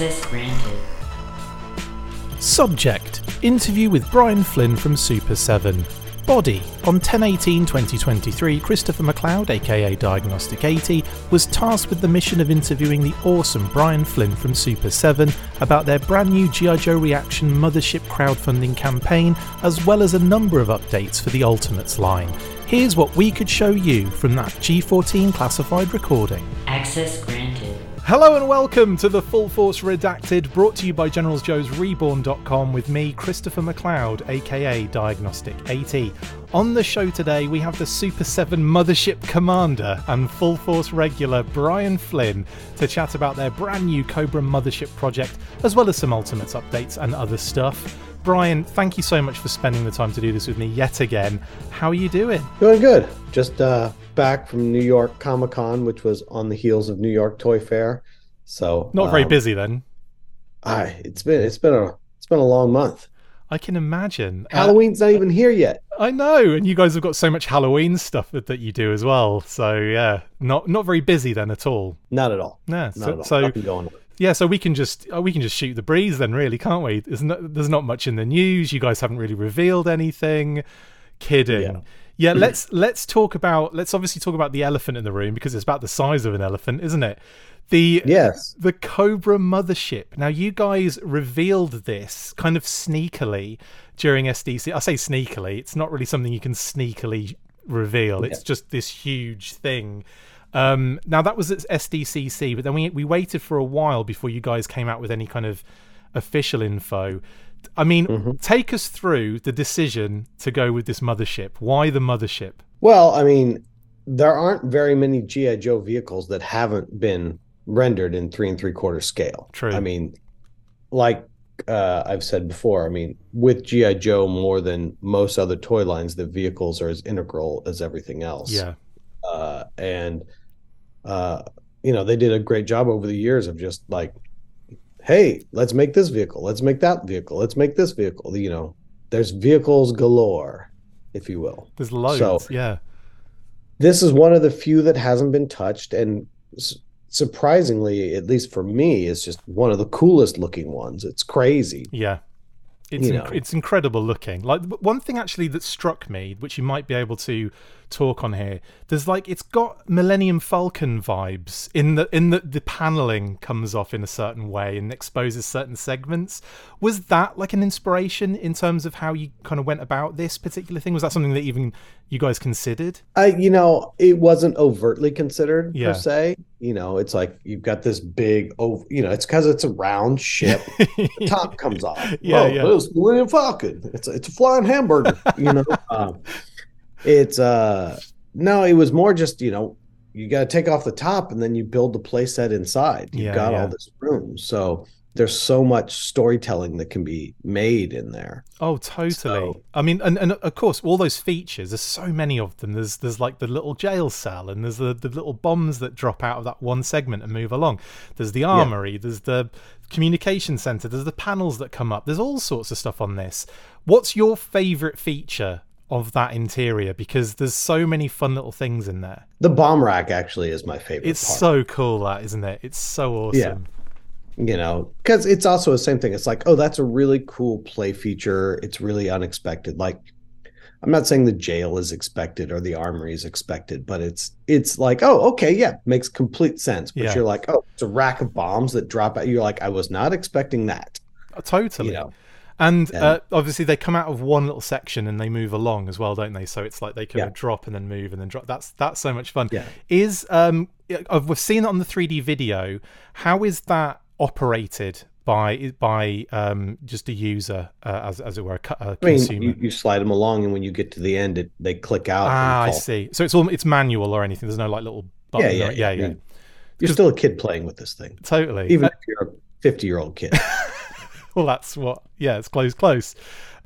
Access granted. Subject Interview with Brian Flynn from Super 7. Body On 1018 2023, Christopher McLeod, aka Diagnostik 80, was tasked with the mission of interviewing the awesome Brian Flynn from Super 7 about their brand new G.I. Joe Reaction Mothership crowdfunding campaign, as well as a number of updates for the Ultimates line. Here's what we could show you from that G14 classified recording. Access granted. Hello and welcome to the Full Force Redacted, brought to you by Generals Reborn.com with me, Christopher McLeod, aka Diagnostik 80. On the show today, we have the Super 7 Mothership Commander and Full Force regular Brian Flynn to chat about their brand new Cobra Mothership project, as well as some Ultimates updates and other stuff. Brian, thank you so much for spending the time to do this with me yet again. How are you doing? Doing good. Just uh, back from New York Comic Con, which was on the heels of New York Toy Fair. So Not very um, busy then. I it's been it's been a it's been a long month. I can imagine. Uh, Halloween's not even here yet. I know, and you guys have got so much Halloween stuff that, that you do as well. So yeah, not not very busy then at all. Not at all. Yeah, Not so, at all. so Nothing going on. Yeah, so we can just uh, we can just shoot the breeze then, really, can't we? There's not there's not much in the news. You guys haven't really revealed anything. Kidding. Yeah. Yeah, let's let's talk about let's obviously talk about the elephant in the room because it's about the size of an elephant, isn't it? The Yes. the Cobra mothership. Now, you guys revealed this kind of sneakily during SDC. I say sneakily, it's not really something you can sneakily reveal, it's just this huge thing. Um, now, that was at SDCC, but then we, we waited for a while before you guys came out with any kind of official info. I mean, take us through the decision to go with this mothership. Why the mothership? Well, I mean, there aren't very many GI Joe vehicles that haven't been rendered in three and three quarter scale. True. I mean, like uh, I've said before, I mean, with GI Joe more than most other toy lines, the vehicles are as integral as everything else. Yeah. uh, and uh, you know they did a great job over the years of just like, hey, let's make this vehicle, let's make that vehicle, let's make this vehicle. You know, there's vehicles galore, if you will. There's loads. So- yeah. This is one of the few that hasn't been touched, and surprisingly, at least for me, is just one of the coolest looking ones. It's crazy. Yeah. It's inc- it's incredible looking. Like one thing actually that struck me, which you might be able to talk on here, there's like it's got Millennium Falcon vibes in the in the the paneling comes off in a certain way and exposes certain segments. Was that like an inspiration in terms of how you kind of went about this particular thing? Was that something that even you guys considered? I, you know, it wasn't overtly considered Yeah. per se. You know, it's like you've got this big, oh, you know, it's because it's a round ship. the top comes off. Yeah, oh, yeah. It was Millennium Falcon. It's a, it's a flying hamburger. You know, um, it's uh, no, it was more just you know, you got to take off the top and then you build the playset inside. You've Yeah, got yeah. all this room, so there's so much storytelling that can be made in there. Oh, totally. So- I mean, and, and of course, all those features. There's so many of them. There's there's like the little jail cell, and there's the, the little bombs that drop out of that one segment and move along. There's the armory. There's the communication center. There's the panels that come up. There's all sorts of stuff on this. What's your favorite feature of that interior? Because there's so many fun little things in there. The bomb rack actually is my favorite. It's part. so cool, that isn't it? It's so awesome. Yeah. you know because it's also the same thing it's like oh that's a really cool play feature it's really unexpected like i'm not saying the jail is expected or the armory is expected but it's it's like oh okay yeah makes complete sense but Yeah. you're like oh it's a rack of bombs that drop out you're like i was not expecting that Uh, Totally. you know And And- uh, obviously, they come out of one little section and they move along as well, don't they? So it's like they kind Yeah. of drop and then move and then drop. That's that's so much fun. Yeah. Is um, we've seen it on the 3D video. How is that operated by by um just a user uh, as as it were a, a i mean you, you slide them along and when you get to the end it, they click out ah, I see. So it's all it's manual or anything. There's no like little button. yeah or- yeah yeah, yeah, you're still a kid playing with this thing Totally. even Uh, if you're a 50 year old kid well, that's what. Yeah, it's close, close.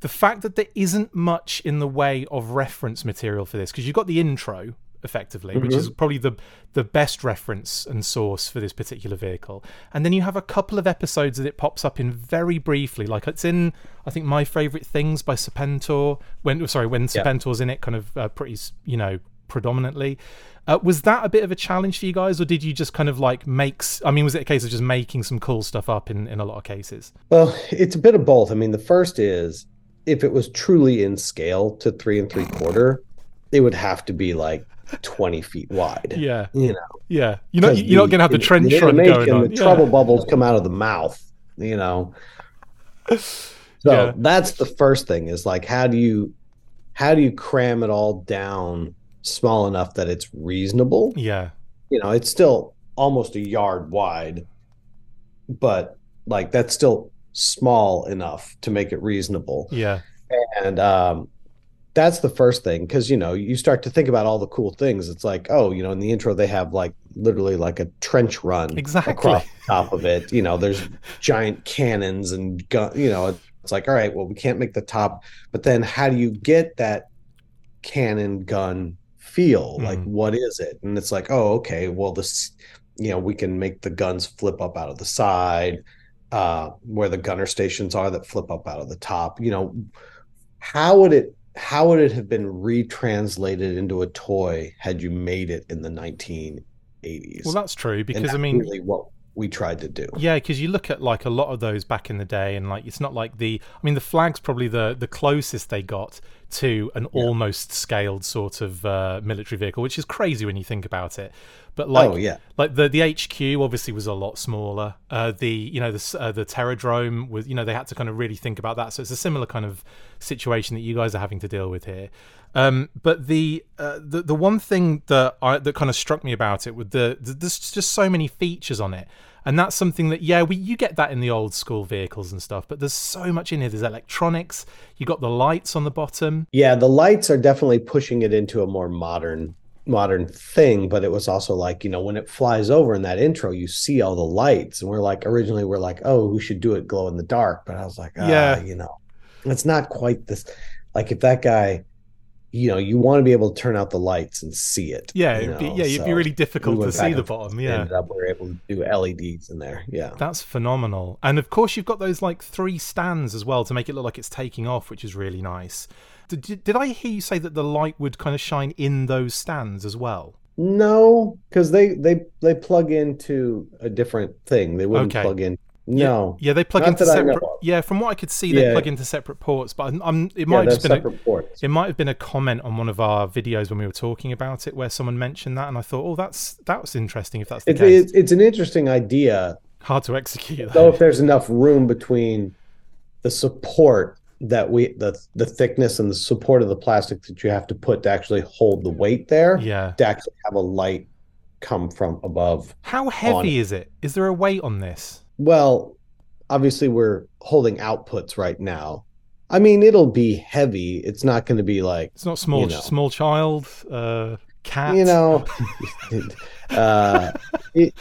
The fact that there isn't much in the way of reference material for this, because you've got the intro effectively, which is probably the the best reference and source for this particular vehicle, and then you have a couple of episodes that it pops up in very briefly, like it's in I think my favorite things by Serpentor. When sorry, when Serpentor's in it, kind of uh, pretty, you know. Predominantly. Uh, was that a bit of a challenge for you guys, or did you just kind of like make? I mean, was it a case of just making some cool stuff up in in a lot of cases? Well, it's a bit of both. I mean, the first is if it was truly in scale to three and three quarter, it would have to be like 20 feet wide. Yeah, You know, yeah. You're not you're not gonna have the in- trench run going on. The Yeah. trouble bubbles come out of the mouth, you know. So Yeah. that's the first thing is like how do you how do you cram it all down small enough that it's reasonable? Yeah, You know, it's still almost a yard wide, but like that's still small enough to make it reasonable. yeah, And um, that's the first thing because you know you start to think about all the cool things. It's like, oh, you know, in the intro they have like literally like a trench run Exactly. across the top of it. You know, there's giant cannons and gun. You know, it's like, all right, well, we can't make the top, but then how do you get that cannon gun feel? Like, Mm. what is it? And it's like, oh, okay, well, this, you know, we can make the guns flip up out of the side uh, where the gunner stations are that flip up out of the top. You know, how would it how would it have been retranslated into a toy had you made it in the 1980s? well, that's true because I mean, really what we tried to do. Yeah, because you look at like a lot of those back in the day, and like it's not like the. I mean, the Flagg's probably the the closest they got to an Yeah. almost scaled sort of uh, military vehicle, which is crazy when you think about it. But like, oh yeah, like the the HQ obviously was a lot smaller. Uh, the you know the uh, the Terradrome was you know they had to kind of really think about that. So it's a similar kind of situation that you guys are having to deal with here. Um, but the uh, the the one thing that I that kind of struck me about it with the, the there's just so many features on it. And that's something that, yeah, we you get that in the old school vehicles and stuff, but there's so much in here. There's electronics. You got the lights on the bottom. yeah. The lights are definitely pushing it into a more modern modern thing. But it was also like you know when it flies over in that intro, you see all the lights, and we're like originally we're like, oh, we should do it glow in the dark. But I was like, ah, Yeah. you know, it's not quite this. Like if that guy, you know, you want to be able to turn out the lights and see it. Yeah, you it'd be, know, yeah, it'd be so really we difficult to see the bottom. Yeah. ended up we were able to do LEDs in there. Yeah. That's phenomenal. And of course, you've got those like three stands as well to make it look like it's taking off, which is really nice. Did, did I hear you say that the light would kind of shine in those stands as well? No, because they they they plug into a different thing. They wouldn't Okay. plug in. No. Yeah, they plug into that I know separate. Yeah, from what I could see, they Yeah. plug into separate ports. But I'm, I'm it Yeah, might have they're just been a, ports. it might have been a comment on one of our videos when we were talking about it, where someone mentioned that, and I thought, oh, that's that was interesting. If that's the It's, case, it's it's an interesting idea. hard to execute. Though Though. if there's enough room between the support that we the the thickness and the support of the plastic that you have to put to actually hold the weight there Yeah. to actually have a light come from above. How heavy is it? Is there a weight on this? Well, obviously we're holding outputs right now. I mean, it'll be heavy. It's not going to be like It's not small. You know. Small child, uh, cat. you know, uh, it,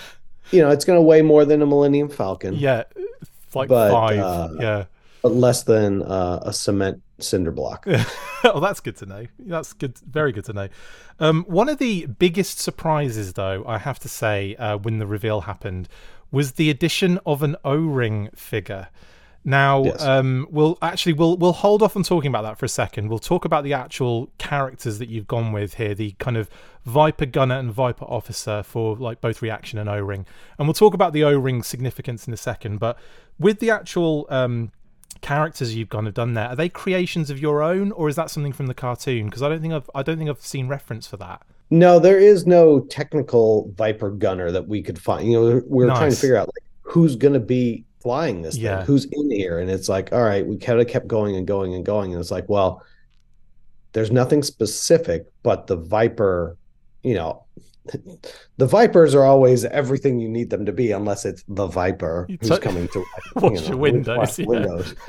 you know, it's going to weigh more than a Millennium Falcon, Yeah, like But, five. uh, yeah. but less than uh, a cement cinder block. oh, that's good to know. That's good. Very good to know. Um, one of the biggest surprises, though, I have to say, uh, when the reveal happened, was the addition of an O-ring figure. Now, Yes. um, we'll actually we'll we'll hold off on talking about that for a second. We'll talk about the actual characters that you've gone with here, the kind of Viper Gunner and Viper Officer for like both reaction and O-ring, and we'll talk about the O-ring significance in a second. But with the actual um, characters you've kind of done there, are they creations of your own, or is that something from the cartoon? Because I don't think I've I don't think I've seen reference for that. No, there is no technical Viper gunner that we could find. You know, we were trying to figure out like who's going to be flying this Yeah. thing, who's in here, and it's like, all right, we kind of kept going and going and going, and it's like, well, there's nothing specific, but the Viper, you know. The Vipers are always everything you need them to be, unless it's the Viper who's coming to Wash your windows, yeah. windows.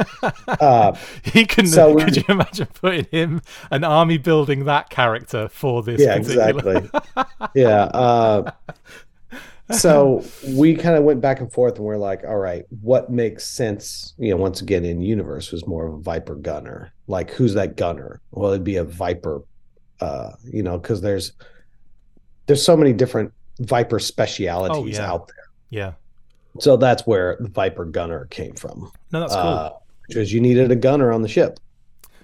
Uh, he can. So could we- you imagine putting him an army building that character for this? yeah particular- exactly yeah uh, so we kind of went back and forth and we're like all right what makes sense you know once again in universe was more of a viper gunner like who's that gunner well it'd be a viper uh you know because there's there's so many different viper specialities Oh, yeah. out there Yeah. so that's where the viper gunner came from No, that's cool. uh because you needed a gunner on the ship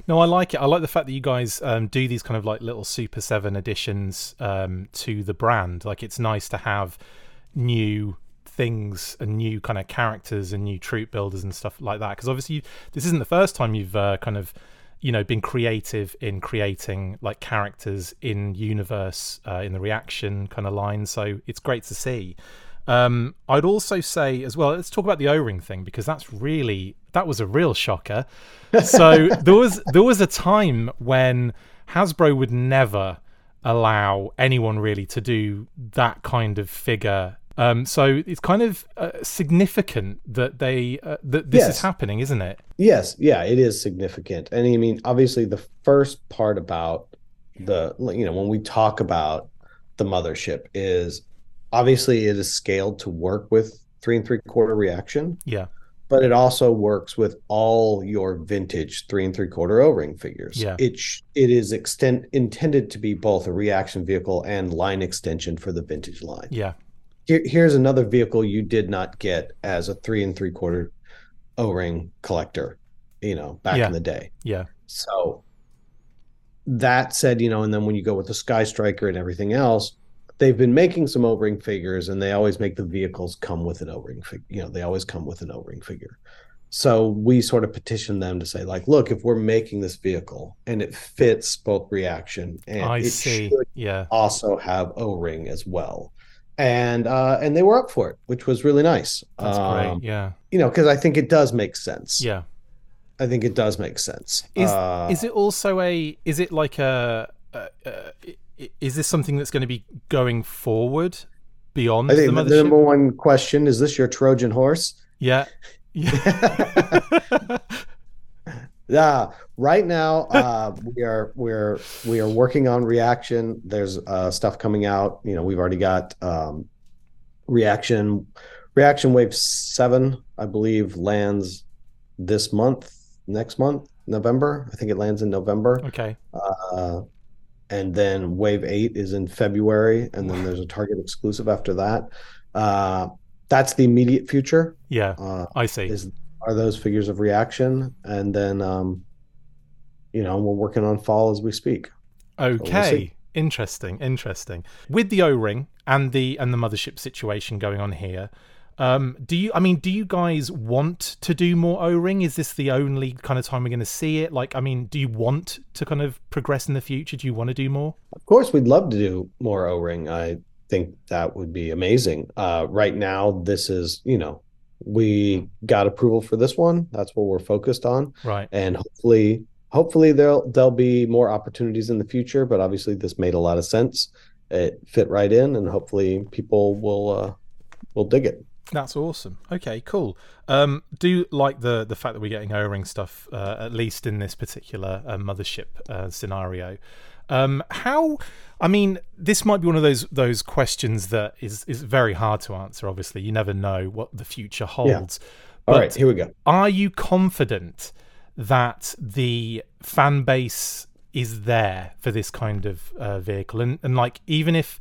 No, I like it. I like the fact that you guys um, do these kind of like little Super Seven additions um, to the brand. Like it's nice to have new things and new kind of characters and new troop builders and stuff like that. Because obviously, this isn't the first time you've uh, kind of you know been creative in creating like characters in universe uh, in the reaction kind of line. So it's great to see. Um, I'd also say as well. Let's talk about the O-ring thing because that's really that was a real shocker. So there was there was a time when Hasbro would never allow anyone really to do that kind of figure. Um, so it's kind of uh, significant that they uh, that this Yes. is happening, isn't it? Yes, yeah, it is significant. And I mean, obviously, the first part about the, you know, when we talk about the mothership is obviously it is scaled to work with three and three quarter reaction, Yeah, but it also works with all your vintage three and three quarter O-ring figures. Yeah. It sh- it is extend intended to be both a reaction vehicle and line extension for the vintage line. yeah, Here, here's another vehicle you did not get as a three and three quarter O-ring collector, you know, back Yeah. in the day. yeah, So that said, you know, and then when you go with the Sky Striker and everything else, they've been making some O-ring figures, and they always make the vehicles come with an O-ring figure. You know, they always come with an O-ring figure. So we sort of petitioned them to say, like, look, if we're making this vehicle and it fits both reaction and I it see. should Yeah, also have O-ring as well. And uh and they were up for it, which was really nice. that's Um, great. Yeah, You know, because I think it does make sense. yeah. I think it does make sense. Is Uh, is it also a? Is it like a? is this something that's going to be going forward beyond I the think the, the number one question is this your Trojan horse? Yeah. Yeah. Yeah, right now uh, we are we're we are working on reaction. There's uh, stuff coming out. You know, we've already got um, reaction. Reaction wave seven, I believe, lands this month, next month, November. I think it lands in November. okay. Uh, and then wave eight is in February, and then there's a Target exclusive after that. Uh, that's the immediate future. Yeah. Uh, I see. is are those figures of reaction and then um you know we're working on fall as we speak Okay. see. Interesting. Interesting. With the O ring and the and the mothership situation going on here, um, do you? I mean, do you guys want to do more O ring? Is this the only kind of time we're going to see it? Like, I mean, do you want to kind of progress in the future? Do you want to do more? of course we'd love to do more o-ring i think that would be amazing uh right now this is you know we got approval for this one that's what we're focused on Right. and hopefully hopefully there'll there'll be more opportunities in the future but obviously this made a lot of sense it fit right in and hopefully people will uh will dig it That's awesome. Okay, cool. Um, do like the the fact that we're getting O-ring stuff, uh, at least in this particular uh, mothership uh, scenario. Um, how? I mean, this might be one of those those questions that is is very hard to answer. Obviously, you never know what the future holds. all But right here we go are you confident that the fan base is there for this kind of uh, vehicle and, and like even if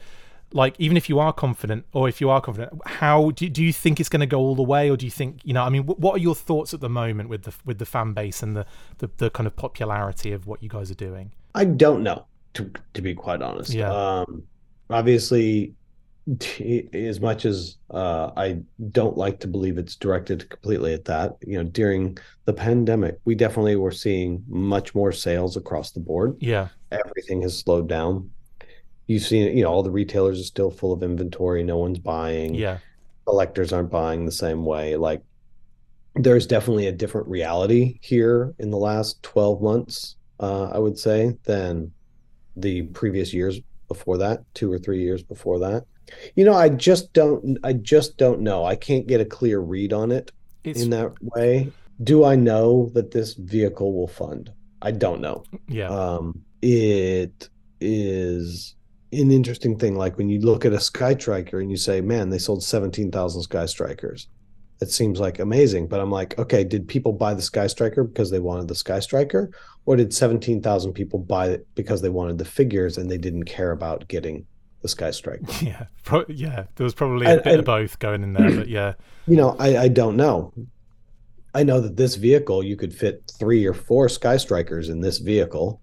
like even if you are confident or if you are confident how do, do you think it's going to go all the way or do you think you know i mean wh- what are your thoughts at the moment with the with the fan base and the the, the kind of popularity of what you guys are doing I don't know, to to be quite honest. Yeah. Um, obviously, t- as much as uh, I don't like to believe it's directed completely at that, you know, during the pandemic, we definitely were seeing much more sales across the board. yeah Everything has slowed down. You've seen, you know, all the retailers are still full of inventory. No one's buying yeah collectors aren't buying the same way. Like there's definitely a different reality here in the last 12 months, uh, I would say, than the previous years before that, two or three years before that. You know, I just don't I just don't know. I can't get a clear read on it it's in that way. Do I know that this vehicle will fund? I don't know yeah um, it is an interesting thing. Like when you look at a Sky Striker and you say, man, they sold 17,000 Sky Strikers. It seems like amazing. But I'm like, okay, did people buy the Sky Striker because they wanted the Sky Striker? Or did 17,000 people buy it because they wanted the figures and they didn't care about getting the Sky Striker? yeah Pro- yeah there was probably a bit of both going in there but yeah you know, I, I don't know. I know that this vehicle you could fit three or four Sky Strikers in this vehicle,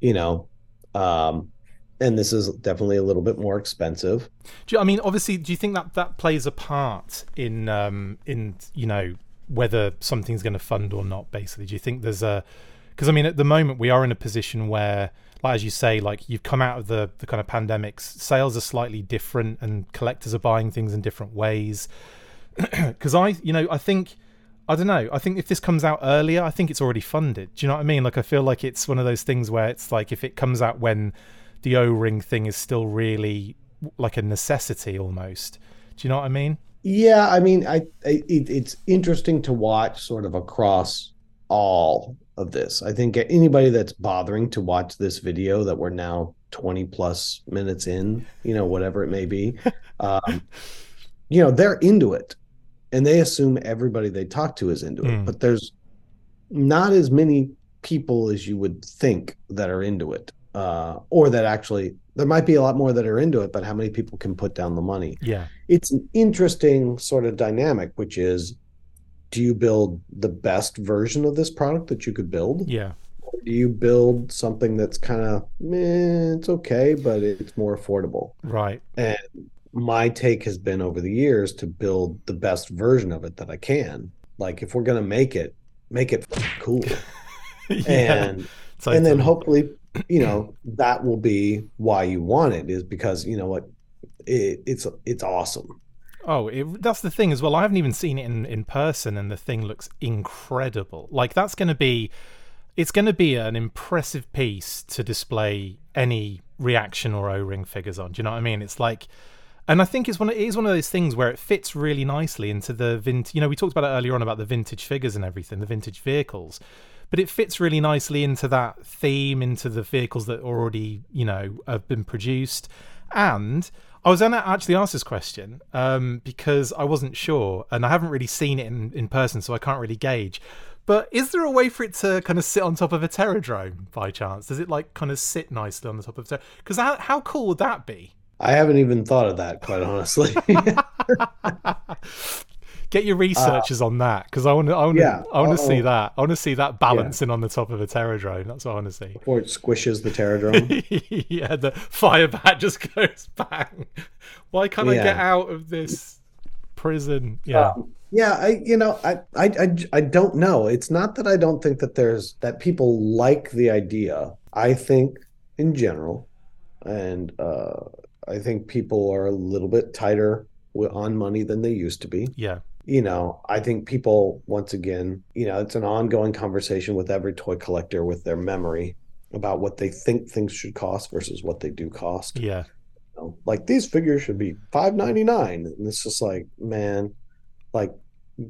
you know, um, and this is definitely a little bit more expensive. Do you, I mean, obviously, do you think that that plays a part in um, in you know whether something's going to fund or not? Basically, do you think there's a because I mean, at the moment we are in a position where, like as you say, like you've come out of the the kind of pandemics, sales are slightly different, and collectors are buying things in different ways. Because I, you know, I think. I don't know. I think if this comes out earlier, I think it's already funded. Do you know what I mean? Like I feel like it's one of those things where it's like if it comes out when the O ring thing is still really like a necessity almost. Do you know what I mean? Yeah, I mean, I, I it, it's interesting to watch sort of across all of this. I think anybody that's bothering to watch this video that we're now 20 plus minutes in, you know, whatever it may be, um, you know, they're into it and they assume everybody they talk to is into it. Mm. But there's not as many people as you would think that are into it, uh, or that actually there might be a lot more that are into it. But how many people can put down the money? Yeah. It's an interesting sort of dynamic, which is, do you build the best version of this product that you could build? Yeah. Or do you build something that's kind of, eh, it's okay, but it's more affordable? Right. And my take has been over the years to build the best version of it that I can. Like if we're gonna make it, make it cool. yeah. And totally. and then hopefully, you know, that will be why you want it is because you know what, it, it's it's awesome. Oh, it, that's the thing as well. I haven't even seen it in, in person, and the thing looks incredible. Like that's going to be, it's going to be an impressive piece to display any reaction or O ring figures on. Do you know what I mean? It's like, and I think it's one. Of, it is one of those things where it fits really nicely into the vintage. You know, we talked about it earlier on about the vintage figures and everything, the vintage vehicles, but it fits really nicely into that theme, into the vehicles that already you know have been produced, and I was going to actually ask this question um, because I wasn't sure, and I haven't really seen it in, in person, so I can't really gauge. But is there a way for it to kind of sit on top of a Terradrome by chance? Does it like kind of sit nicely on the top of a Because how, how cool would that be? I haven't even thought of that, quite honestly. Get your researchers on that because I want to. I want to. Yeah, I want to see that. I want to see that balancing on the top of a Terradrome. That's what I want to see. Before it squishes the Terradrome. yeah, the fire bat just goes bang. Why can't I get out of this prison? Yeah. Um, yeah, I you know I, I I I don't know. It's not that I don't think that there's that people like the idea. I think in general, and uh, I think people are a little bit tighter on money than they used to be. yeah. You know, I think people once again, you know, it's an ongoing conversation with every toy collector with their memory about what they think things should cost versus what they do cost Yeah. you know, like these figures should be five ninety nine, and it's just like, man, like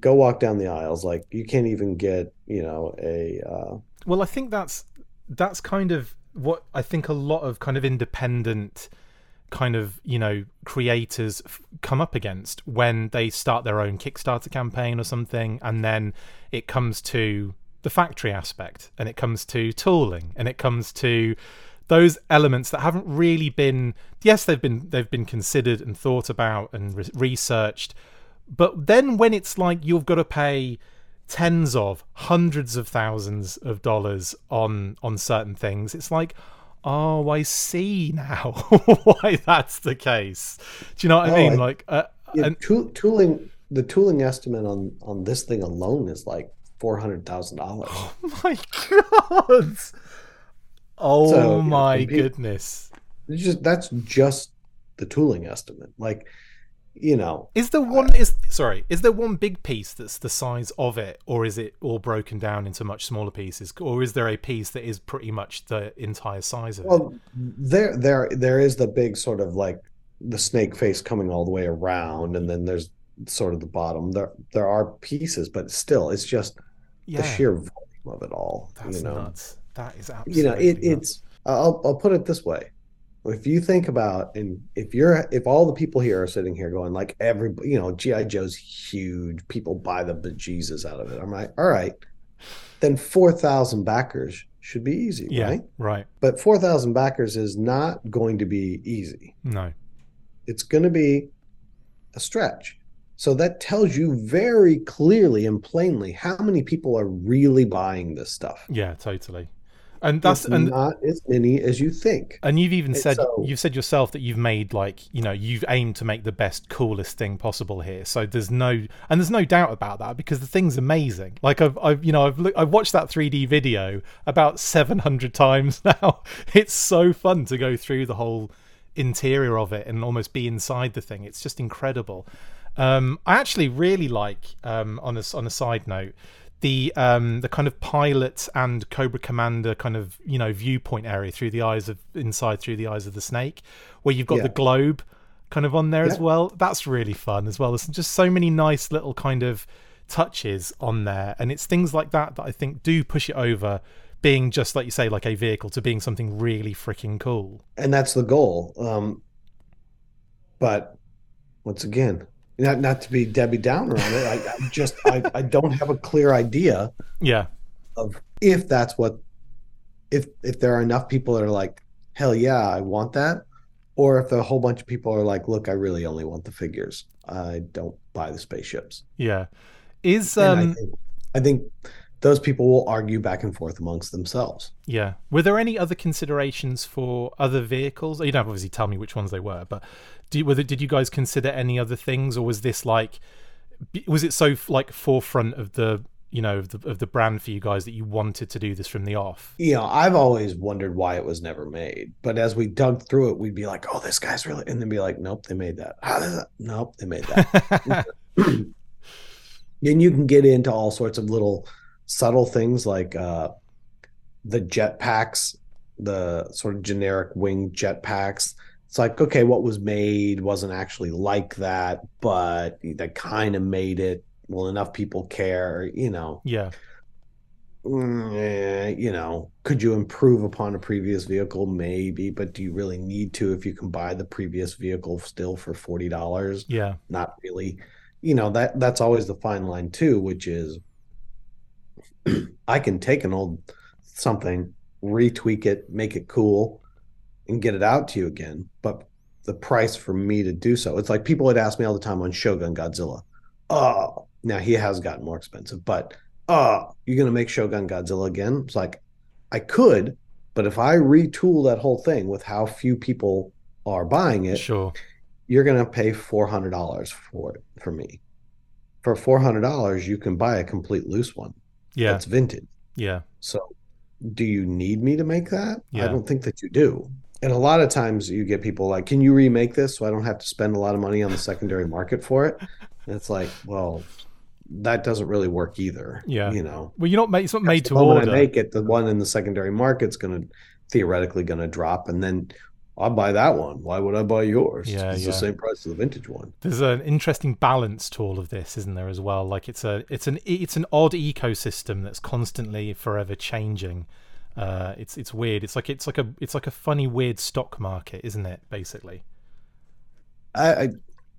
go walk down the aisles. Like you can't even get, you know, a uh, Well, I think that's that's kind of what I think a lot of kind of independent kind of you know creators f- come up against when they start their own Kickstarter campaign or something, and then it comes to the factory aspect, and it comes to tooling, and it comes to those elements that haven't really been yes they've been they've been considered and thought about and re- researched but then when it's like you've got to pay tens of hundreds of thousands of dollars on on certain things it's like oh i see now why that's the case do you know what i mean I- like uh, yeah, and tool, tooling. The tooling estimate on on this thing alone is like four hundred thousand dollars. oh my god oh So, you know, my goodness just that's just the tooling estimate. Like, you know, Is there uh, one is sorry, is there one big piece that's the size of it or is it all broken down into much smaller pieces or is there a piece that is pretty much the entire size of it? well, there there there is the big sort of like the snake face coming all the way around, and then there's sort of the bottom. There there are pieces, but still, it's just Yeah. the sheer volume of it all. that's you know, nuts. That is absolutely you know, it, nuts. it's. I'll I'll put it this way: if you think about and if you're if all the people here are sitting here going like every you know GI Joe's huge, people buy the bejesus out of it. I'm like, all right, then four thousand backers should be easy, yeah, right? right. But four thousand backers is not going to be easy. No. It's going to be a stretch. So that tells you very clearly and plainly how many people are really buying this stuff. Yeah, totally. And that's It's and not as many as you think. and you've even It's said so- you've said yourself that you've made like you know you've aimed to make the best coolest thing possible here. So there's no and there's no doubt about that because the thing's amazing. Like i've, I've you know i've look, i've watched that 3d video about 700 times now. It's so fun to go through the whole interior of it and almost be inside the thing. It's just incredible. Um i actually really like um on a on a side note the um the kind of pilot and cobra commander kind of you know viewpoint area through the eyes of inside through the eyes of the snake where you've got Yeah. the globe kind of on there as well. That's really fun as well. There's just so many nice little kind of touches on there. And it's things like that that i think do push it over being just like you say like a vehicle to being something really freaking cool. And that's the goal. Um, but once again, not not to be Debbie Downer on it, I, I just I, I don't have a clear idea yeah of if that's what if if there are enough people that are like, hell yeah, I want that, or if a whole bunch of people are like, look, I really only want the figures. I don't buy the spaceships. yeah is And um I think I think those people will argue back and forth amongst themselves. Yeah. Were there any other considerations for other vehicles? You don't obviously tell me which ones they were, but do you, whether did you guys consider any other things, or was this like, was it so like forefront of the you know of the of the brand for you guys that you wanted to do this from the off? you know, I've always wondered why it was never made. But as we dug through it, we'd be like, "Oh, this guy's really," and then be like, "Nope, they made that? Nope, they made that." and you can get into all sorts of little subtle things like uh, the jetpacks, the sort of generic wing jetpacks. It's like, okay, what was made wasn't actually like that, but that kind of made it. Well, enough people care, you know yeah. mm, eh, you know, could you improve upon a previous vehicle? Maybe, but do you really need to if you can buy the previous vehicle still for forty dollars? Yeah. Not really. You know that that's always the fine line too, which is I can take an old something, retweak it, make it cool, and get it out to you again. But the price for me to do so, it's like people would ask me all the time on Shogun Godzilla. Oh, now he has gotten more expensive, but oh, you're gonna make Shogun Godzilla again? It's like I could, but if I retool that whole thing with how few people are buying it, Sure. you're gonna pay four hundred dollars for it for me. For four hundred dollars, you can buy a complete loose one Yeah. that's vintage. Yeah. So, do you need me to make that? Yeah. I don't think that you do. And a lot of times you get people like, "Can you remake this so I don't have to spend a lot of money on the secondary market for it?" And it's like, well, that doesn't really work either. Yeah. you know, Well, you're not made. It's not made to order. I make it, the one in the secondary market's going to theoretically going to drop, and then I'll buy that one. Why would I buy yours? Yeah, it's yeah. the same price as the vintage one. There's an interesting balance to all of this, isn't there? As well, like it's a it's an it's an odd ecosystem that's constantly forever changing. Uh, it's it's weird. It's like it's like a it's like a funny weird stock market, isn't it? Basically. I, I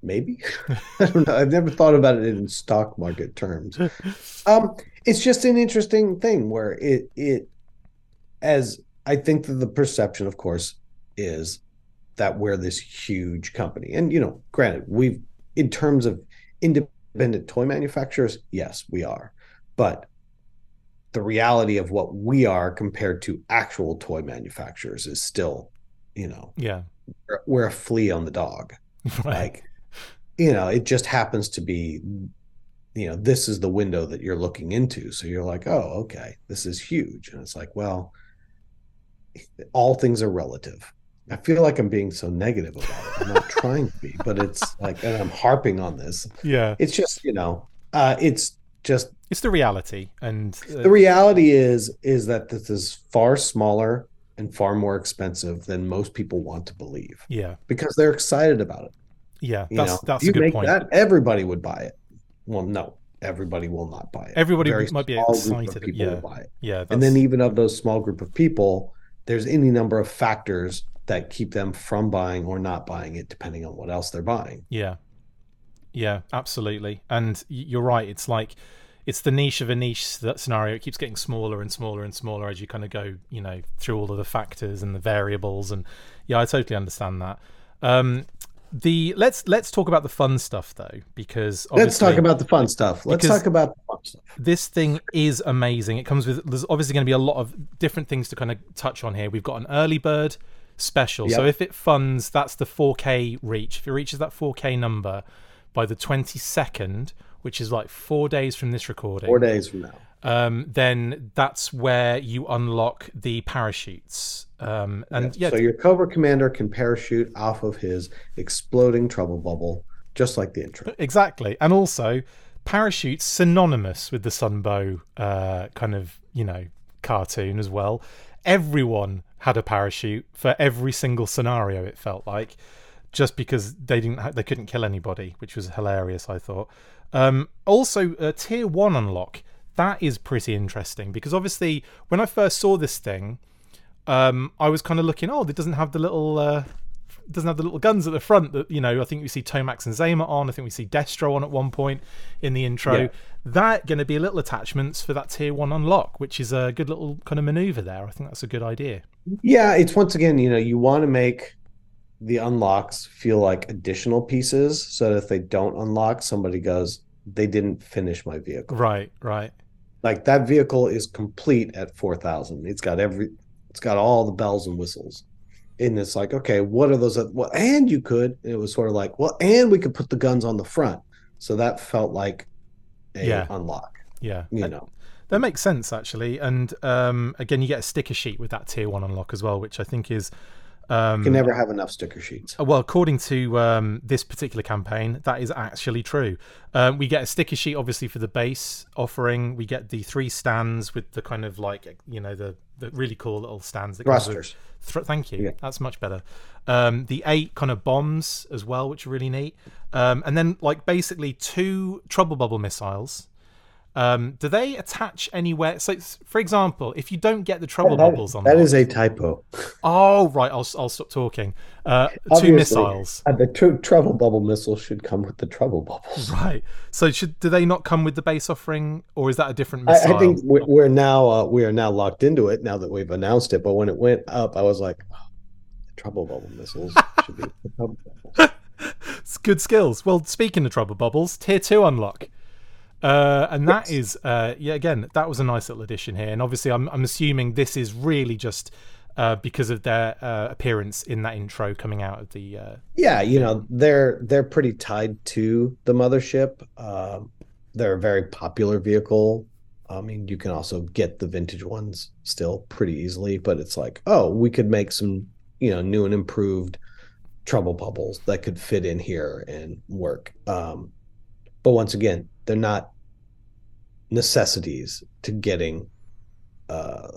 maybe I don't know. I've never thought about it in stock market terms. Um, it's just an interesting thing where it it as I think that the perception, of course, is that we're this huge company, and you know, granted, we've in terms of independent toy manufacturers, yes, we are, but the reality of what we are compared to actual toy manufacturers is still, you know, Yeah. we're, we're a flea on the dog. Right. like you know it just happens to be you know this is the window that you're looking into. So you're like oh okay this is huge. And it's like well all things are relative i feel like i'm being so negative about it i'm not trying to be but it's like and i'm harping on this yeah. it's just you know uh it's just It's the reality, and uh, the reality is is that this is far smaller and far more expensive than most people want to believe yeah, because they're excited about it yeah. You That's know, that's you a good make point. that, everybody would buy it. Well, no, everybody will not buy it. Everybody Very might be small group of excited, People yeah. will buy it. Yeah, And then even of those small group of people, there's any number of factors that keep them from buying or not buying it, depending on what else they're buying. Yeah. Yeah, absolutely. And you're right. It's like it's the niche of a niche s- scenario. It keeps getting smaller and smaller and smaller as you kind of go, you know, through all of the factors and the variables. And yeah, I totally understand that. Um, the let's let's talk about the fun stuff though, because Let's talk about the fun stuff. Let's talk about the fun stuff. this thing is amazing. It comes with there's obviously going to be a lot of different things to kind of touch on here. We've got an early bird special, so if it funds, that's the 4K reach. If it reaches that 4K number by the 22nd, which is like four days from this recording, Four days from now. um, then that's where you unlock the parachutes. Um, and yeah, So your Cobra Commander can parachute off of his exploding trouble bubble, just like the intro. exactly. And also, parachutes synonymous with the Sunbow uh, kind of you know cartoon as well. Everyone had a parachute for every single scenario. It felt like just because they didn't ha- they couldn't kill anybody, which was hilarious. I thought. Um, also, uh, tier one unlock that is pretty interesting because obviously when I first saw this thing, um, I was kind of looking, oh, it doesn't have the little. Uh, doesn't have the little guns at the front that you know I think we see Tomax and Xamot on I think we see Destro on at one point in the intro Yeah. that going to be little attachments for that tier 1 unlock which is a good little kind of maneuver there I think that's a good idea Yeah, it's once again, you know, you want to make the unlocks feel like additional pieces so that if they don't unlock, somebody goes, they didn't finish my vehicle. right right Like that vehicle is complete at 4,000. It's got every, it's got all the bells and whistles. And it's like, okay, what are those? Well, and you could, and it was sort of like, well, and we could put the guns on the front. So that felt like a Yeah. unlock, yeah you know. That makes sense actually, and um, again, you get a sticker sheet with that tier one unlock as well, which I think is um, You can never have enough sticker sheets. well, according to um, this particular campaign, that is actually true. Um, we get a sticker sheet, obviously, for the base offering. We get the three stands with the kind of like you know the, the really cool little stands that Thrusters. Thr- thank you. Yeah. That's much better. Um, the eight kind of bombs as well, which are really neat. Um, and then like basically two trouble bubble missiles. Um, do they attach anywhere? So, for example, if you don't get the trouble That- bubbles on, that is a typo. oh right, I'll I'll stop talking. Uh, two missiles. uh, the tr- trouble bubble missile should come with the trouble bubbles. Right. So should do they not come with the base offering, or is that a different I, missile? I think we're, we're now uh, we are now locked into it now that we've announced it. But when it went up, I was like, oh, trouble bubble missiles should be the trouble bubbles. It's good skills. Well, speaking of trouble bubbles, tier two unlock. Uh, and that is, uh, yeah, again, that was a nice little addition here. And obviously, I'm, I'm assuming this is really just uh, because of their uh, appearance in that intro coming out of the. Uh, Yeah, you know they're they're pretty tied to the mothership. Um, they're a very popular vehicle. I mean, you can also get the vintage ones still pretty easily, but it's like, oh, we could make some, you know, new and improved trouble bubbles that could fit in here and work. Um, but once again, they're not necessities to getting uh,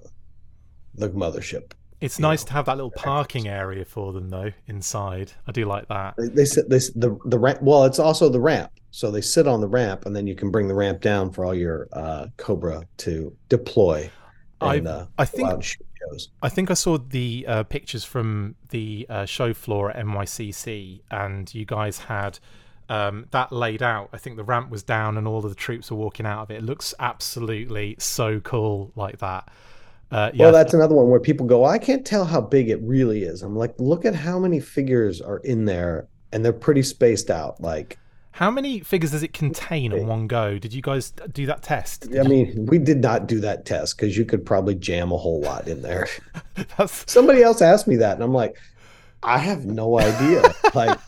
the mothership. it's nice know, to have that little parking area for them, though, inside. I do like that. They, they sit this the the ramp. Well, it's also the ramp. So they sit on the ramp, and then you can bring the ramp down for all your uh, Cobra to deploy. And, I- uh, I think- out and shoot shows. I think I saw the uh, pictures from the uh, show floor at NYCC, and you guys had um, that laid out. I think the ramp was down, and all of the troops were walking out of it. It looks absolutely so cool, like that. Uh, yeah, Well, that's another one where people go, I can't tell how big it really is. I'm like, look at how many figures are in there, and they're pretty spaced out. Like, how many figures does it contain in one go? Did you guys do that test? I mean, we did not do that test because you could probably jam a whole lot in there. Somebody else asked me that, and I'm like, I have no idea. like,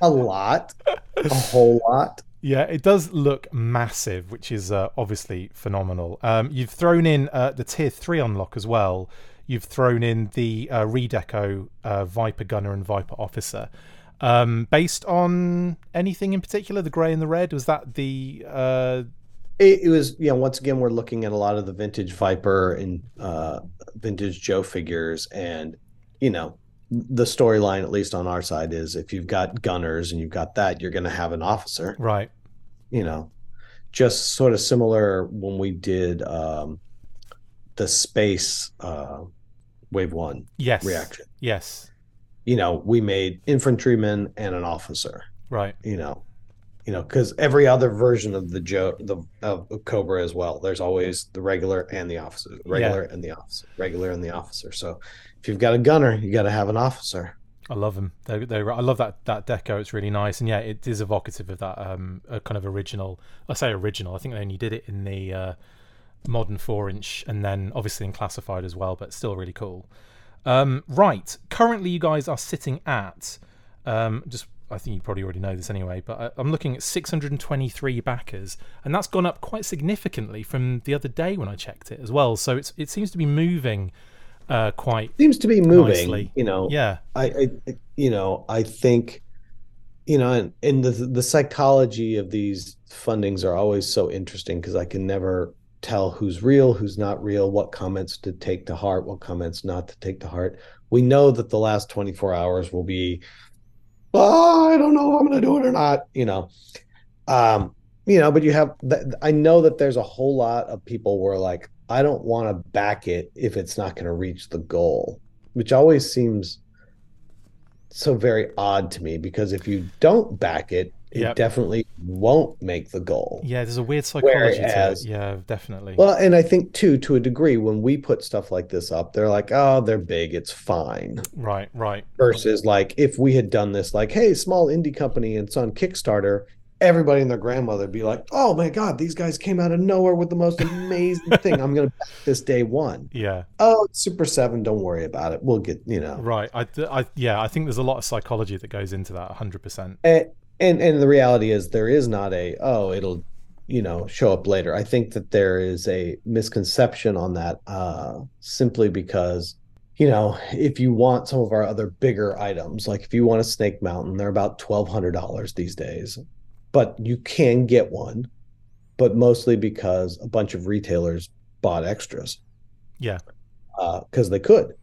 a lot, a whole lot. Yeah, it does look massive, which is uh, obviously phenomenal. Um, you've thrown in uh, the tier three unlock as well. You've thrown in the uh, Redeco uh, Viper Gunner and Viper Officer. Um, based on anything in particular, the grey and the red, was that the uh, It, it was, you know, once again, we're looking at a lot of the vintage Viper and uh, vintage Joe figures, and you know, the storyline, at least on our side, is if you've got gunners and you've got that, you're going to have an officer. right? You know, just sort of similar when we did um, the space uh, wave one Yes. reaction. Yes. You know, we made infantryman and an officer. Right. you know you know because every other version of the joe the of cobra as well there's always the regular and the officer regular and the officer regular and the officer so if you've got a gunner you got to have an officer I love them. They, they, I love that that deco. It's really nice, and yeah, it is evocative of that um, kind of original. I say original. I think they only did it in the uh, modern four inch, and then obviously in classified as well, but still really cool. Um, right, currently you guys are sitting at um, just. I think you probably already know this anyway, but I, I'm looking at 623 backers, and that's gone up quite significantly from the other day when I checked it as well. So it's it seems to be moving uh, quite seems to be moving. nicely. You know, yeah, I, I you know I think you know and, and the the psychology of these fundings are always so interesting because I can never tell who's real, who's not real, what comments to take to heart, what comments not to take to heart. We know that the last 24 hours will be, oh, I don't know if I'm going to do it or not, you know. Um, you know, but you have, th- I know that there's a whole lot of people who are like, I don't want to back it if it's not going to reach the goal, which always seems so very odd to me because if you don't back it, it Yep. definitely won't make the goal. yeah. There's a weird psychology Whereas- to it. Yeah, definitely. Well, and I think too, to a degree, when we put stuff like this up, they're like, "Oh, they're big, it's fine." right, right. Versus like if we had done this, like, "Hey, small indie company, and it's on Kickstarter," everybody and their grandmother be like, "Oh my god, these guys came out of nowhere with the most amazing thing! I'm gonna back this day one." Yeah, Oh, Super Seven, don't worry about it. We'll get, you know. right. I, I, yeah. I think there's a lot of psychology that goes into that. 100. percent and and and the reality is there is not a oh it'll you know show up later i think that there is a misconception on that uh simply because you know if you want some of our other bigger items like if you want a snake mountain they're about $1200 these days but you can get one but mostly because a bunch of retailers bought extras Yeah. because they could.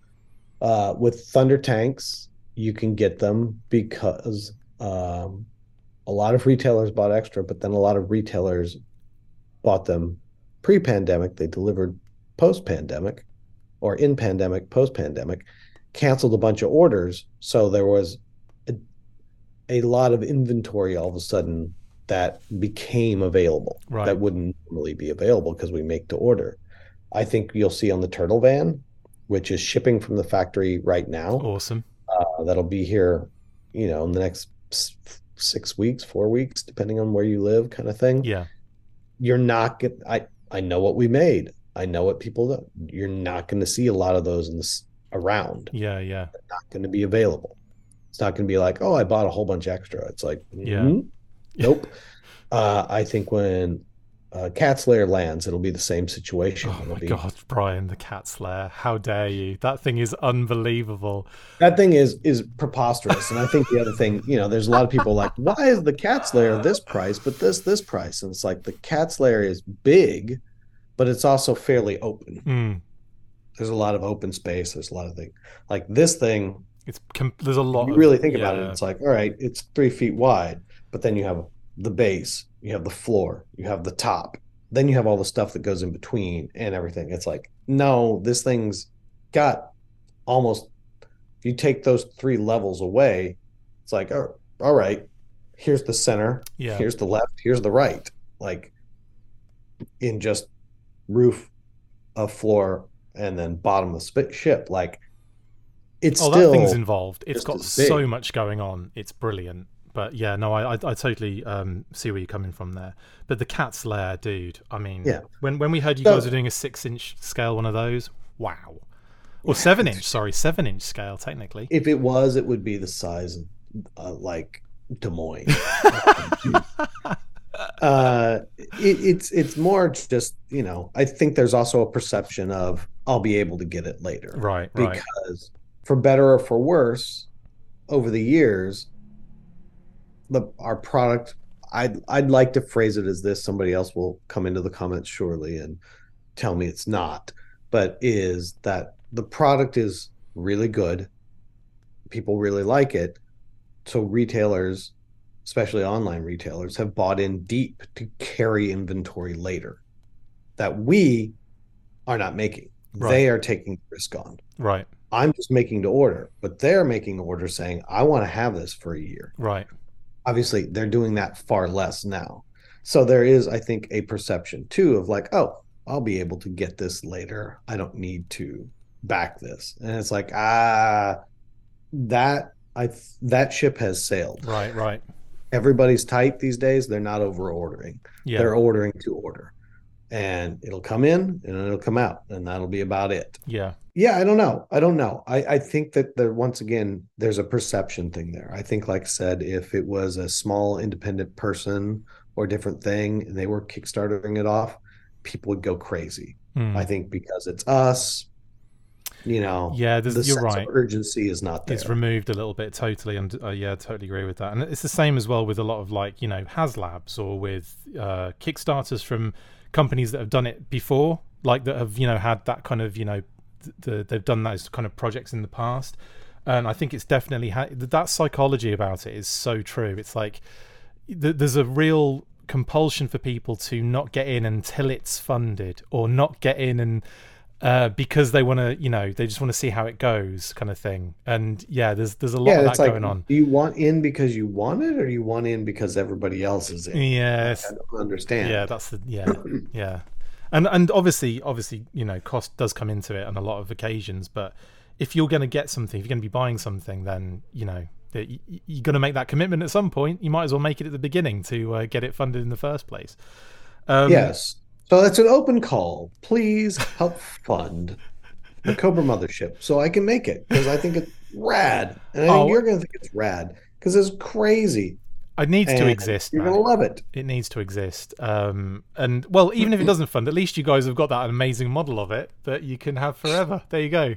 Uh, with Thunder Tanks, you can get them because um, a lot of retailers bought extra, but then a lot of retailers bought them pre-pandemic. They delivered post-pandemic, or in pandemic, post-pandemic, canceled a bunch of orders, so there was a, lot of inventory all of a sudden that became available Right. that wouldn't normally be available because we make to order. I think you'll see on the Turtle Van, which is shipping from the factory right now. Awesome. Uh, that'll be here, you know, in the next six weeks, four weeks, depending on where you live, kind of thing. Yeah. You're not get. I I know what we made. I know what people do. You're not going to see a lot of those in this around. Yeah. Yeah. Not going to be available. It's not going to be like, oh, I bought a whole bunch extra. It's like, Yeah. "Mhm. nope. uh, I think when uh, Cat's Lair lands, it'll be the same situation. Oh it'll my be god, Brian, the cat's lair. How dare you? That thing is unbelievable. that thing is is preposterous. And I think the other thing, you know, there's a lot of people like, why is the Cat's Lair this price, but this this price? And it's like the Cat's Lair is big, but it's also fairly open. Mm. There's a lot of open space. There's a lot of things like this thing. It's com- there's a lot. you of- really think about it, it's like, all right, it's three feet wide, but then you have the base, you have the floor, you have the top, then you have all the stuff that goes in between and everything. It's like, no, this thing's got almost. If you take those three levels away, it's like, oh, all right, here's the center, Yeah. here's the left, here's the right, like in just roof, a floor, and then bottom of ship. Like it's oh, still that thing's involved. It's got so much going on. It's brilliant. But yeah, no, I I, I totally um, see where you're coming from there. But the cat's lair, dude. I mean, Yeah. When when we heard you So- guys were doing a six inch scale one of those, wow. Or seven inch, sorry, seven inch scale technically. if it was, it would be the size of uh, like Des Moines. uh, it, it's it's more just you know. I think there's also a perception of I'll be able to get it later, right, right. because for better or for worse, over the years, the our product. I'd I'd like to phrase it as this. Somebody else will come into the comments surely and tell me it's not, but is that the product is really good. People really like it. So retailers, especially online retailers, have bought in deep to carry inventory later that we are not making. Right. They are taking the risk on. Right, I'm just making to order, but they're making order saying, I want to have this for a year. right. Obviously, they're doing that far less now. So there is, I think, a perception too of like, oh, I'll be able to get this later. I don't need to back this. And it's like, ah, that I that ship has sailed. Right, right. Everybody's tight these days. They're not over ordering. Yeah. They're ordering to order, and it'll come in and it'll come out, and that'll be about it. yeah. Yeah, I don't know. I don't know. I, I think that there once again there's a perception thing there. I think, like I said, if it was a small independent person or a different thing and they were kickstarting it off, people would go crazy. Hmm. I think because it's us, you know, Yeah, the you're sense right. of urgency is not there. It's removed a little bit totally, and uh, yeah, totally agree with that. And it's the same as well with a lot of like you know HasLabs or with uh, Kickstarters from companies that have done it before, like that have you know had that kind of you know the, they've done those kind of projects in the past. And I think it's definitely ha- that psychology about it is so true. It's like th- there's a real compulsion for people to not get in until it's funded, or not get in and uh, because they want to, you know, they just want to see how it goes, kind of thing. And yeah, there's there's a lot yeah, of that like, going on. do you want in because you want it, or you want in because everybody else is in? Yes, I don't understand. yeah, that's the yeah, yeah, and and obviously, obviously, you know, cost does come into it on a lot of occasions. But if you're going to get something, if you're going to be buying something, then you know that y- y- you're going to make that commitment at some point. You might as well make it at the beginning to uh, get it funded in the first place. Um, yes. So it's an open call. Please help fund the Cobra Mothership so I can make it because I think it's rad, and I think Oh. you're going to think it's rad because it's crazy. It needs to exist. You're man. to love it. it needs to exist um and well even if it doesn't fund at least you guys have got that amazing model of it that you can have forever there you go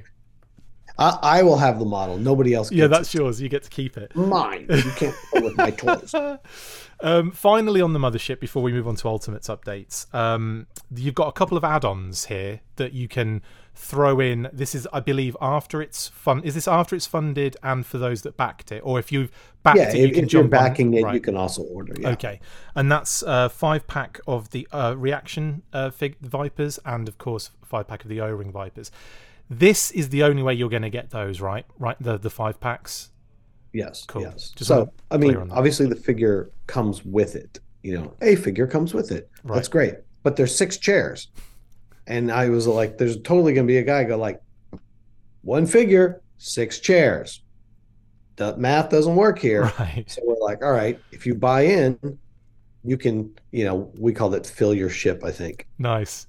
I, I will have the model. Nobody else. yeah that's yours you get to keep it it. mine. You can't with my toys. um finally on the mothership before we move on to ultimates updates um you've got a couple of add-ons here that you can throw in this is i believe after it's fun is this after it's funded and for those that backed it or if you've backed Yeah, it you if, can if you're jump on- backing it, you can also order. Yeah. Okay, and that's uh, five pack of the uh, reaction uh, fig vipers, and of course five pack of the O-ring vipers. This is the only way you're going to get those, right? Right, the the five packs. Yes. Cool. Yes. Just so I mean, obviously the figure comes with it. You know, a figure comes with it. Right. That's great. But there's six chairs, and I was like, "There's totally gonna be a guy go like, one figure, six chairs. The math doesn't work here." Right. So we're like, "All right, if you buy in, you can, you know, we called it fill your ship. I think. Nice.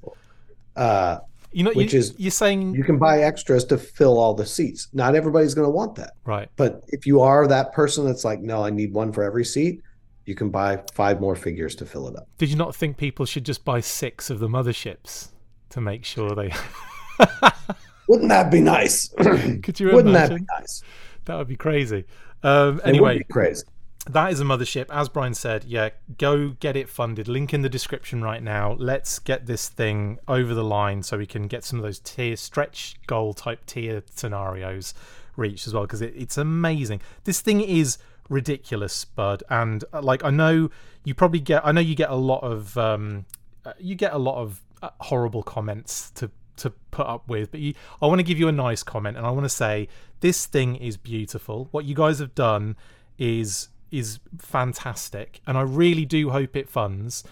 Uh, You know, Which you, is- you're saying you can buy extras to fill all the seats. Not everybody's gonna want that." right. But if you are that person that's like, no, I need one for every seat, you can buy five more figures to fill it up. Did you not think people should just buy six of the motherships to make sure they? Wouldn't that be nice? Could you Wouldn't that be nice? That would be crazy. Um, anyway, be crazy. that is a mothership as brian said yeah go get it funded link in the description right now let's get this thing over the line so we can get some of those tier stretch goal type tier scenarios reached as well because it, it's amazing this thing is ridiculous bud and uh, like i know you probably get i know you get a lot of um uh, you get a lot of horrible comments to to put up with but you i want to give you a nice comment and i want to say this thing is beautiful what you guys have done is is fantastic and i really do hope it funds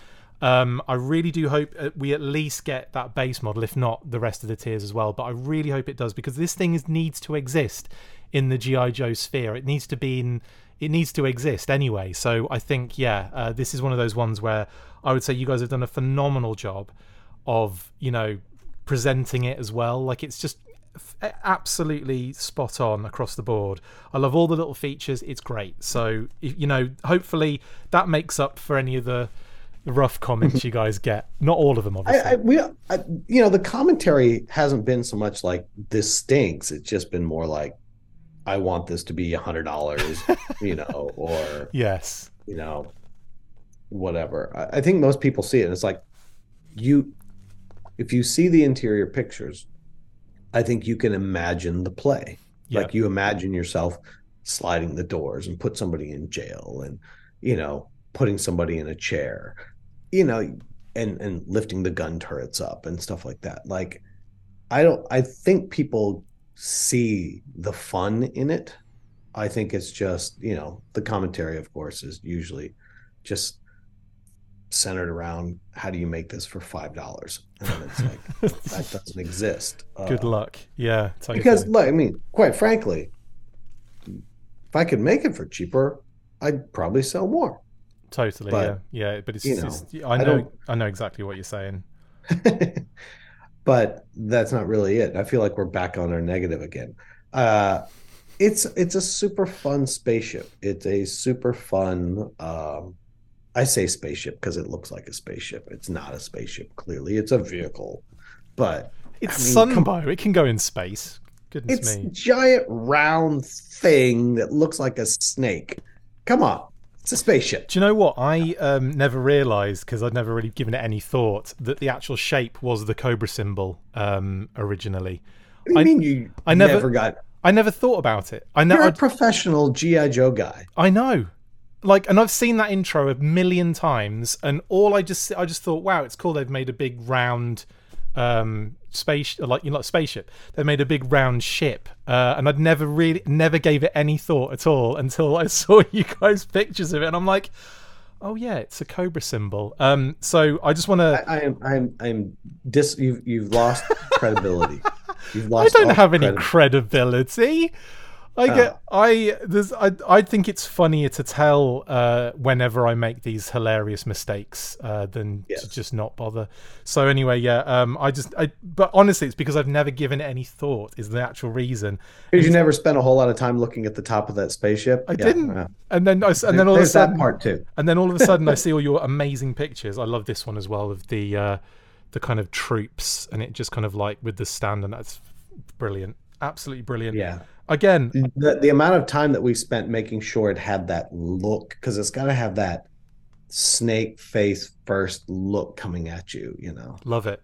um, I really do hope uh, we at least get that base model, if not the rest of the tiers as well. But I really hope it does because this thing is, needs to exist in the GI Joe sphere. It needs to be in. It needs to exist anyway. So I think, yeah, uh, this is one of those ones where I would say you guys have done a phenomenal job of, you know, presenting it as well. Like it's just f- absolutely spot on across the board. I love all the little features. It's great. So you know, hopefully that makes up for any of the rough comments mm-hmm. you guys get. Not all of them, I, obviously. I we I, you know the commentary hasn't been so much like this stinks. It's just been more like I want this to be a hundred dollars, you know, or yes. you know, whatever. I, I think most people see it. And it's like you, if you see the interior pictures, I think you can imagine the play. Yeah. Like you imagine yourself sliding the doors and put somebody in jail, and you know, putting somebody in a chair, you know, and and lifting the gun turrets up and stuff like that. Like, I don't. I think people see the fun in it. I think it's just, you know, the commentary, of course, is usually just centered around how do you make this for five dollars? And then it's like that doesn't exist. Good Uh, luck. Yeah. totally. because look, I mean, quite frankly, if I could make it for cheaper, I'd probably sell more. Totally, But, yeah, yeah. But it's, you know, I I know, don't- I know exactly what you're saying. but that's not really it. I feel like we're back on our negative again. Uh, it's it's a super fun spaceship. It's a super fun. Um, I say spaceship because it looks like a spaceship. It's not a spaceship. Clearly, it's a vehicle, but It's I mean, Sunbow. It can go in space. Goodness it's me. giant round thing that looks like a snake. Come on, it's a spaceship. Do you know what? I um, never realised because I'd never really given it any thought that the actual shape was the Cobra symbol um, originally. What do you I- mean you I never- never got? I never thought about it. I know. You're a professional GI Joe guy. I know. Like, and I've seen that intro a million times, and all I just I just thought, wow, it's cool. They've made a big round um space like you know like spaceship they made a big round ship uh and i'd never really never gave it any thought at all until i saw you guys pictures of it and i'm like oh yeah it's a cobra symbol um so i just want to I, I am I'm I'm dis you've you've lost credibility. You've lost I don't have any credibility. I get I there's I I think it's funnier to tell uh, whenever I make these hilarious mistakes uh, than Yes. to just not bother. So anyway, yeah, um, I just I but honestly, it's because I've never given it any thought. Is the actual reason. Because you never spent a whole lot of time looking at the top of that spaceship. I Yeah, didn't, yeah. and then I and then all of a There's that sudden, part too. and then all of a sudden, I see all your amazing pictures. I love this one as well of the uh, the kind of troops, and it just kind of like with the stand, and that's brilliant, absolutely brilliant. Yeah. Again, The the amount of time that we spent making sure it had that look, because it's got to have that snake face first look coming at you. You know. Love it,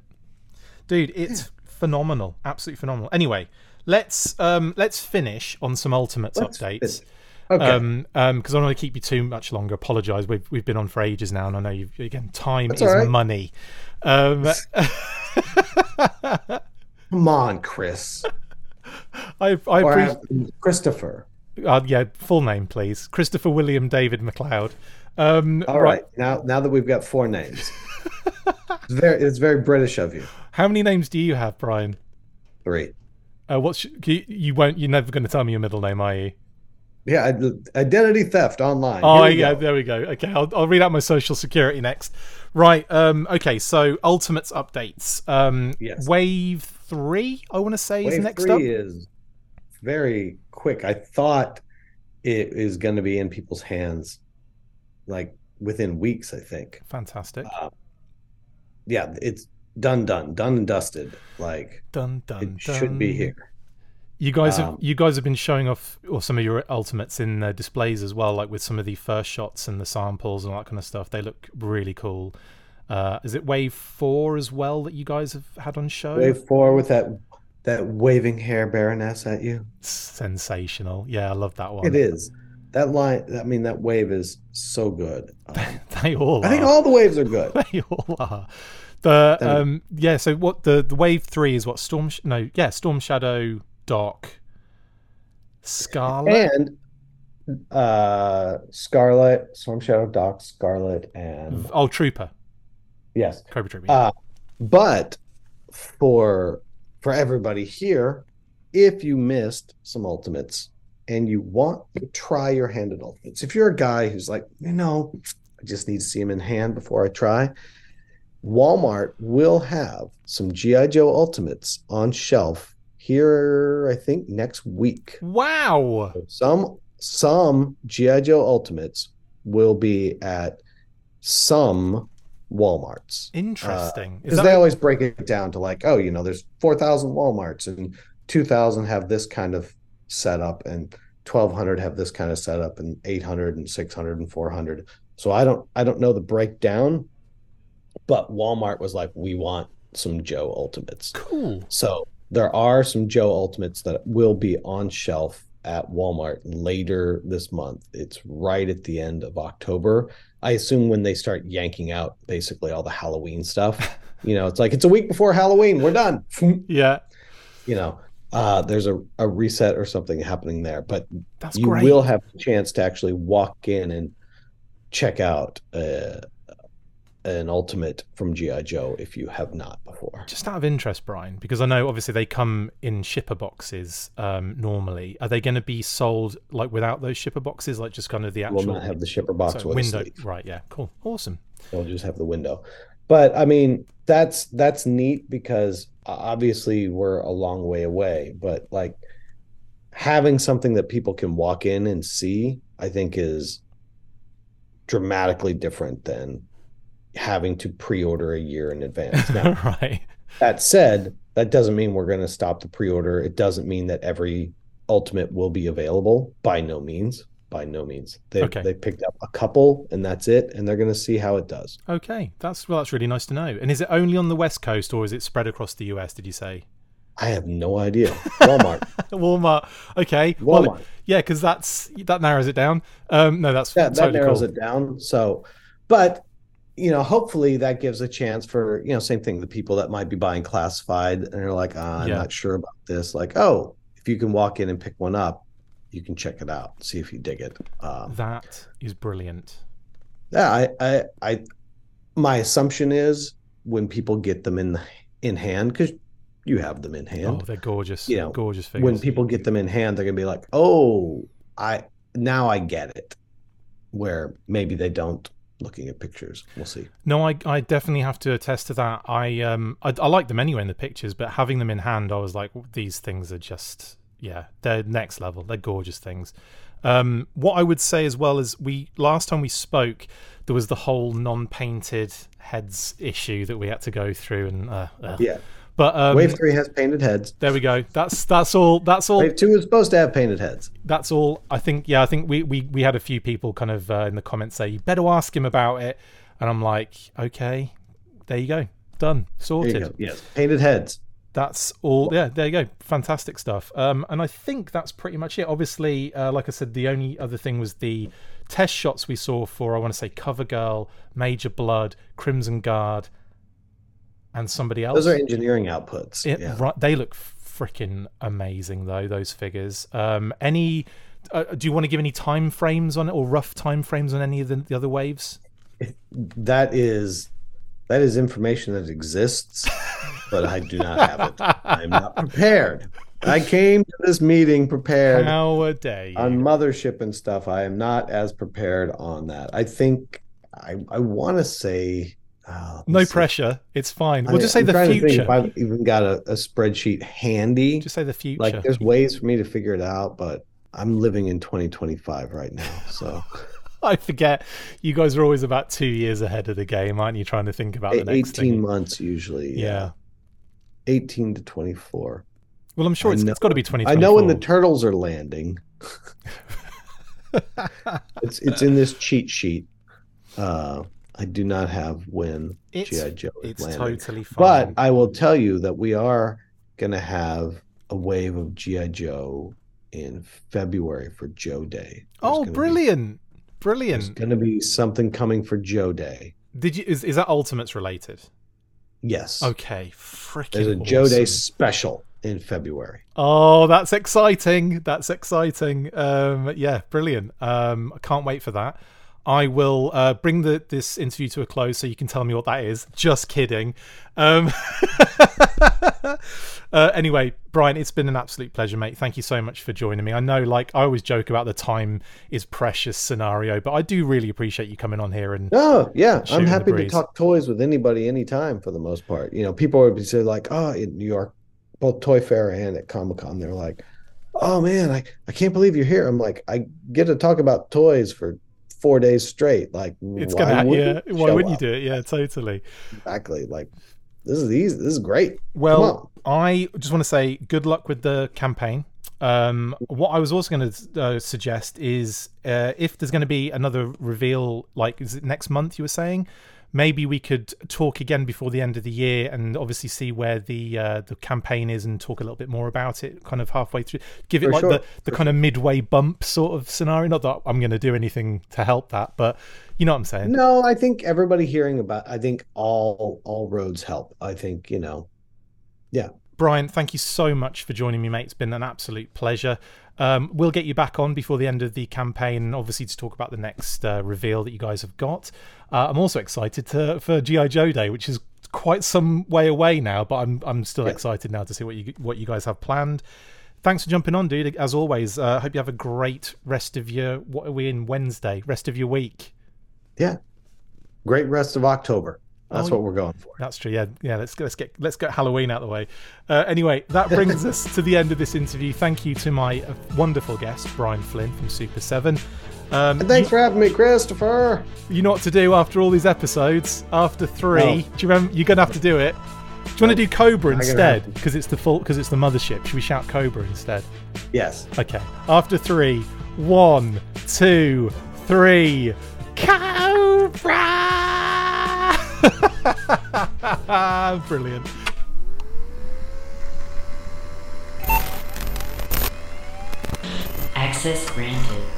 dude. It's phenomenal, absolutely phenomenal. Anyway, let's um let's finish on some Ultimates Let's updates. fin- Okay. Um, um, because I don't want to keep you too much longer. Apologise. We've we've been on for ages now, and I know you've again time That's is right. money. Um, Come on, Chris. I I Or appreciate. uh, Christopher. Uh, yeah, full name, please. Christopher William David McLeod. Um, All right. Now now that we've got four names. it's very it's very British of you. How many names do you have, Brian? Three. Uh, what's you, you won't? You're never going to tell me your middle name, are you? Yeah, identity theft online. Oh, yeah, go. there we go. Okay, I'll, I'll read out my social security next. Right. Um. Okay. So Ultimates updates. Um. Yes. Wave three. I want to say is Wave next three up. is very quick. I thought it is going to be in people's hands like within weeks. I think. Fantastic. Uh, Yeah, it's done, done, done and dusted. Like done, done, it should be here. You guys have Um, you guys have been showing off or some of your ultimates in uh, displays as well, like with some of the first shots and the samples and all that kind of stuff. They look really cool. Uh, is it Wave Four as well that you guys have had on show? Wave four with that that waving hair baroness at you. Sensational. Yeah, I love that one. It is. That line. I mean, that wave is so good. Um, They all. I think are. all the waves are good. they all are. The um yeah. So what the the Wave Three is what Storm? Sh- no, yeah, Storm Shadow, Doc, Scarlett. and uh Scarlett, Storm Shadow, Doc, Scarlett, and Oh, Trooper, yes. Yeah. Uh but for for everybody here, if you missed some ultimates and you want to try your hand at ultimates, if you're a guy who's like, you know, I just need to see them in hand before I try, Walmart will have some GI Joe ultimates on shelf here. I think next week. wow. Some some GI Joe Ultimates will be at some WalMarts uh, Interesting. Is because that they always break it down to like, oh, you know, there's four thousand WalMarts and two thousand have this kind of setup and twelve hundred have this kind of setup and 800 and 600 and 400. So I don't I don't know the breakdown, but Walmart was like, we want some Joe Ultimates. cool? So there are some Joe Ultimates that will be on shelf at Walmart later this month. It's right at the end of October. I assume when they start yanking out basically all the Halloween stuff. You know, it's like it's a week before Halloween. We're done. Yeah, you know, uh, there's a, a reset or something happening there. But that's you great. will have a chance to actually walk in and check out a, an ultimate from GI Joe if you have not before. Just out of interest, Brian, because I know obviously they come in shipper boxes um, normally. Are they going to be sold like without those shipper boxes, like just kind of the actual Will not have the shipper box so window? Right? Yeah. Cool. Awesome. They'll just have the window. But I mean, that's that's neat because obviously we're a long way away. But like having something that people can walk in and see, I think is dramatically different than having to pre-order a year in advance. Now, right. that said, that doesn't mean we're going to stop the pre-order. It doesn't mean that every ultimate will be available. By no means. By no means. They Okay. they picked up a couple and that's it, and they're going to see how it does. Okay. That's well. That's really nice to know. And is it only on the west coast or is it spread across the US? Did you say? I have no idea. Walmart. Walmart. Okay. Well, Walmart. yeah, because that's that narrows it down. Um, no, that's that, that narrows cool. it down. So, but you know, hopefully that gives a chance for you know, same thing. The people that might be buying classified and they're like, ah, I'm Yeah. not sure about this. Like, oh, if you can walk in and pick one up, you can check it out, see if you dig it. Um, That is brilliant. yeah, I, I, I, my assumption is when people get them in in hand, because you have them in oh, hand. they're gorgeous. you know, gorgeous figures. when people get them in hand, they're gonna be like, oh, I now I get it. Where maybe they don't looking at pictures. We'll see. No, I, I definitely have to attest to that. I um I, I like them anyway in the pictures, but having them in hand, I was like, these things are just yeah, they're next level. They're gorgeous things. Um, what I would say as well is we last time we spoke, there was the whole non-painted heads issue that we had to go through, and uh, ugh. Yeah. But um, Wave three has painted heads. there we go. That's that's all. That's all. Wave two is supposed to have painted heads. that's all i think yeah i think we we, we had a few people kind of uh, in the comments say you better ask him about it and i'm like okay there you go done There sorted you go. Yes, painted heads. that's all yeah there you go fantastic stuff um and i think that's pretty much it obviously uh, like i said the only other thing was the test shots we saw for i want to say cover girl Major Bludd crimson guard and somebody else Those are engineering outputs. it, yeah. right, they look freaking amazing though. Those figures. Um, any? Uh, do you want to give any time frames on it or rough time frames on any of the, the other waves? That is that is information that exists, but I do not have it. I'm not prepared. I came to this meeting prepared How on mothership and stuff. I am not as prepared on that. I think I I want to say uh, no see. pressure. It's fine. We'll just say I'm the trying to think future. If I've even got a, a spreadsheet handy, Just say the future. like there's ways for me to figure it out, but I'm living in 2025 right now, so I forget. You guys are always about two years ahead of the game, aren't you? Trying to think about the next 18 thing. months usually. Yeah. 18 to 24. Well, I'm sure I it's, know- it's got to be 20. I know when the turtles are landing. it's it's in this cheat sheet. Uh, I do not have when It's- GI Joe is it's landing, totally fine. but I will tell you that we are going to have a wave of GI Joe in February for Joe Day. There's oh, gonna be- brilliant! There's going to be something coming for Joe Day. Did you? Is, is that Ultimates related? Yes. Okay, freaking. There's a Joe Day special in February. Oh, that's exciting. That's exciting. Um, yeah, brilliant. Um, I can't wait for that. I will uh, bring the, this interview to a close so you can tell me what that is. Just kidding. Um, uh, anyway, Brian, it's been an absolute pleasure, mate. Thank you so much for joining me. I know, like, I always joke about the time is precious scenario, but I do really appreciate you coming on here and Oh, yeah. I'm happy to talk toys with anybody anytime for the most part. You know, people would be saying like, oh, in New York, both Toy Fair and at Comic Con, they're like, oh man, I, I can't believe you're here. I'm like, I get to talk about toys for four days straight. Like, it's why gonna, wouldn't yeah. you Why wouldn't you do it? Yeah, totally. Exactly. Like, this is easy. This is great. Well. I just want to say good luck with the campaign. Um, what I was also going to uh, suggest is uh, if there's going to be another reveal, like is it next month? You were saying maybe we could talk again before the end of the year and obviously see where the uh, the campaign is and talk a little bit more about it, kind of halfway through. Give it For like sure, the the kind of midway bump sort of scenario. Not that I'm going to do anything to help that, but you know what I'm saying. No, I think everybody hearing about, I think all all roads help. I think, you know, yeah, Brian, thank you so much for joining me, mate. It's been an absolute pleasure. Um, we'll get you back on before the end of the campaign, obviously to talk about the next uh, reveal that you guys have got. Uh, I'm also excited to, for GI Joe Day, which is quite some way away now, but I'm I'm still yeah. excited now to see what you what you guys have planned. Thanks for jumping on, dude. As always, I uh, hope you have a great rest of your. What are we in Wednesday? Rest of your week. Yeah, great rest of October. That's oh, what we're going for. That's true. Yeah, yeah. Let's let's get let's get Halloween out of the way. Uh, anyway, that brings us to the end of this interview. Thank you to my uh, wonderful guest Brian Flynn from Super Seven. Um, and thanks you, for having me, Christopher. You know what to do after all these episodes. After three, oh. do you remember? You're gonna have to do it. Do you want to do Cobra instead? Because it's the full. Because it's the mothership. Should we shout Cobra instead? Yes. Okay. After three, one, two, three. Cobra. Brilliant. Access granted.